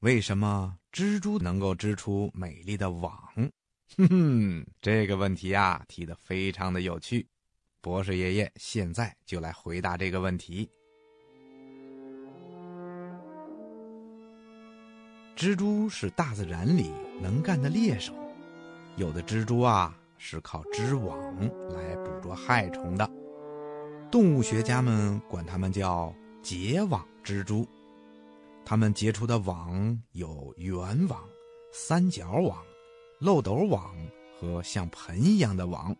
为什么蜘蛛能够织出美丽的网？哼哼，这个问题啊，提的非常的有趣。博士爷爷现在就来回答这个问题。蜘蛛是大自然里能干的猎手，有的蜘蛛啊是靠织网来捕捉害虫的，动物学家们管它们叫结网蜘蛛。它们结出的网有圆网、三角网、漏斗网和像盆一样的网，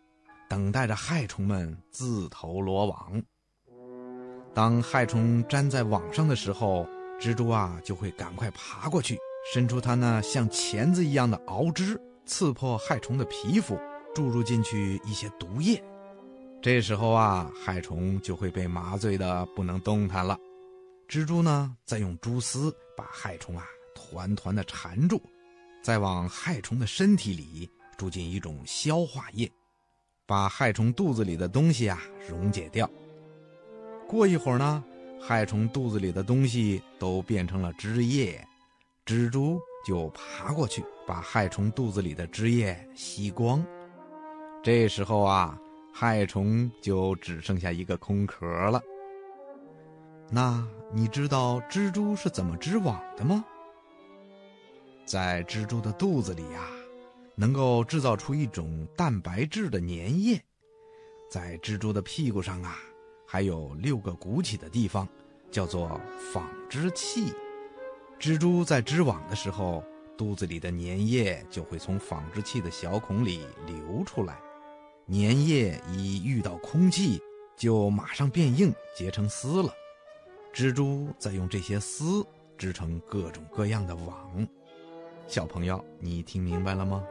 等待着害虫们自投罗网。当害虫粘在网上的时候，蜘蛛啊就会赶快爬过去。伸出它那像钳子一样的螯肢，刺破害虫的皮肤，注入进去一些毒液。这时候啊，害虫就会被麻醉的不能动弹了。蜘蛛呢，再用蛛丝把害虫啊团团的缠住，再往害虫的身体里注进一种消化液，把害虫肚子里的东西啊溶解掉。过一会儿呢，害虫肚子里的东西都变成了汁液。蜘蛛就爬过去，把害虫肚子里的汁液吸光。这时候啊，害虫就只剩下一个空壳了。那你知道蜘蛛是怎么织网的吗？在蜘蛛的肚子里呀，能够制造出一种蛋白质的粘液。在蜘蛛的屁股上啊，还有六个鼓起的地方，叫做纺织器。蜘蛛在织网的时候，肚子里的粘液就会从纺织器的小孔里流出来。粘液一遇到空气，就马上变硬，结成丝了。蜘蛛在用这些丝织成各种各样的网。小朋友，你听明白了吗？